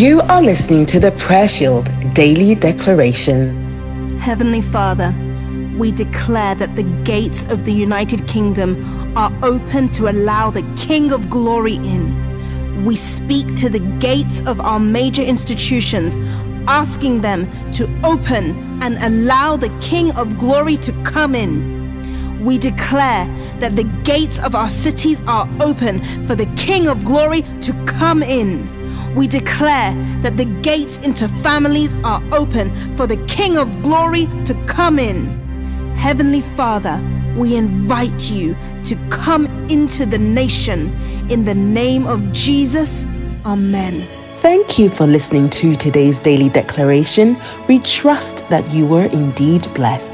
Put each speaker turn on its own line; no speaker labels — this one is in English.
You are listening to the Prayer Shield Daily Declaration.
Heavenly Father, we declare that the gates of the United Kingdom are open to allow the King of Glory in. We speak to the gates of our major institutions, asking them to open and allow the King of Glory to come in. We declare that the gates of our cities are open for the King of Glory to come in. We declare that the gates into families are open for the King of Glory to come in. Heavenly Father, we invite you to come into the nation in the name of Jesus. Amen.
Thank you for listening to today's daily declaration. We trust that you were indeed blessed.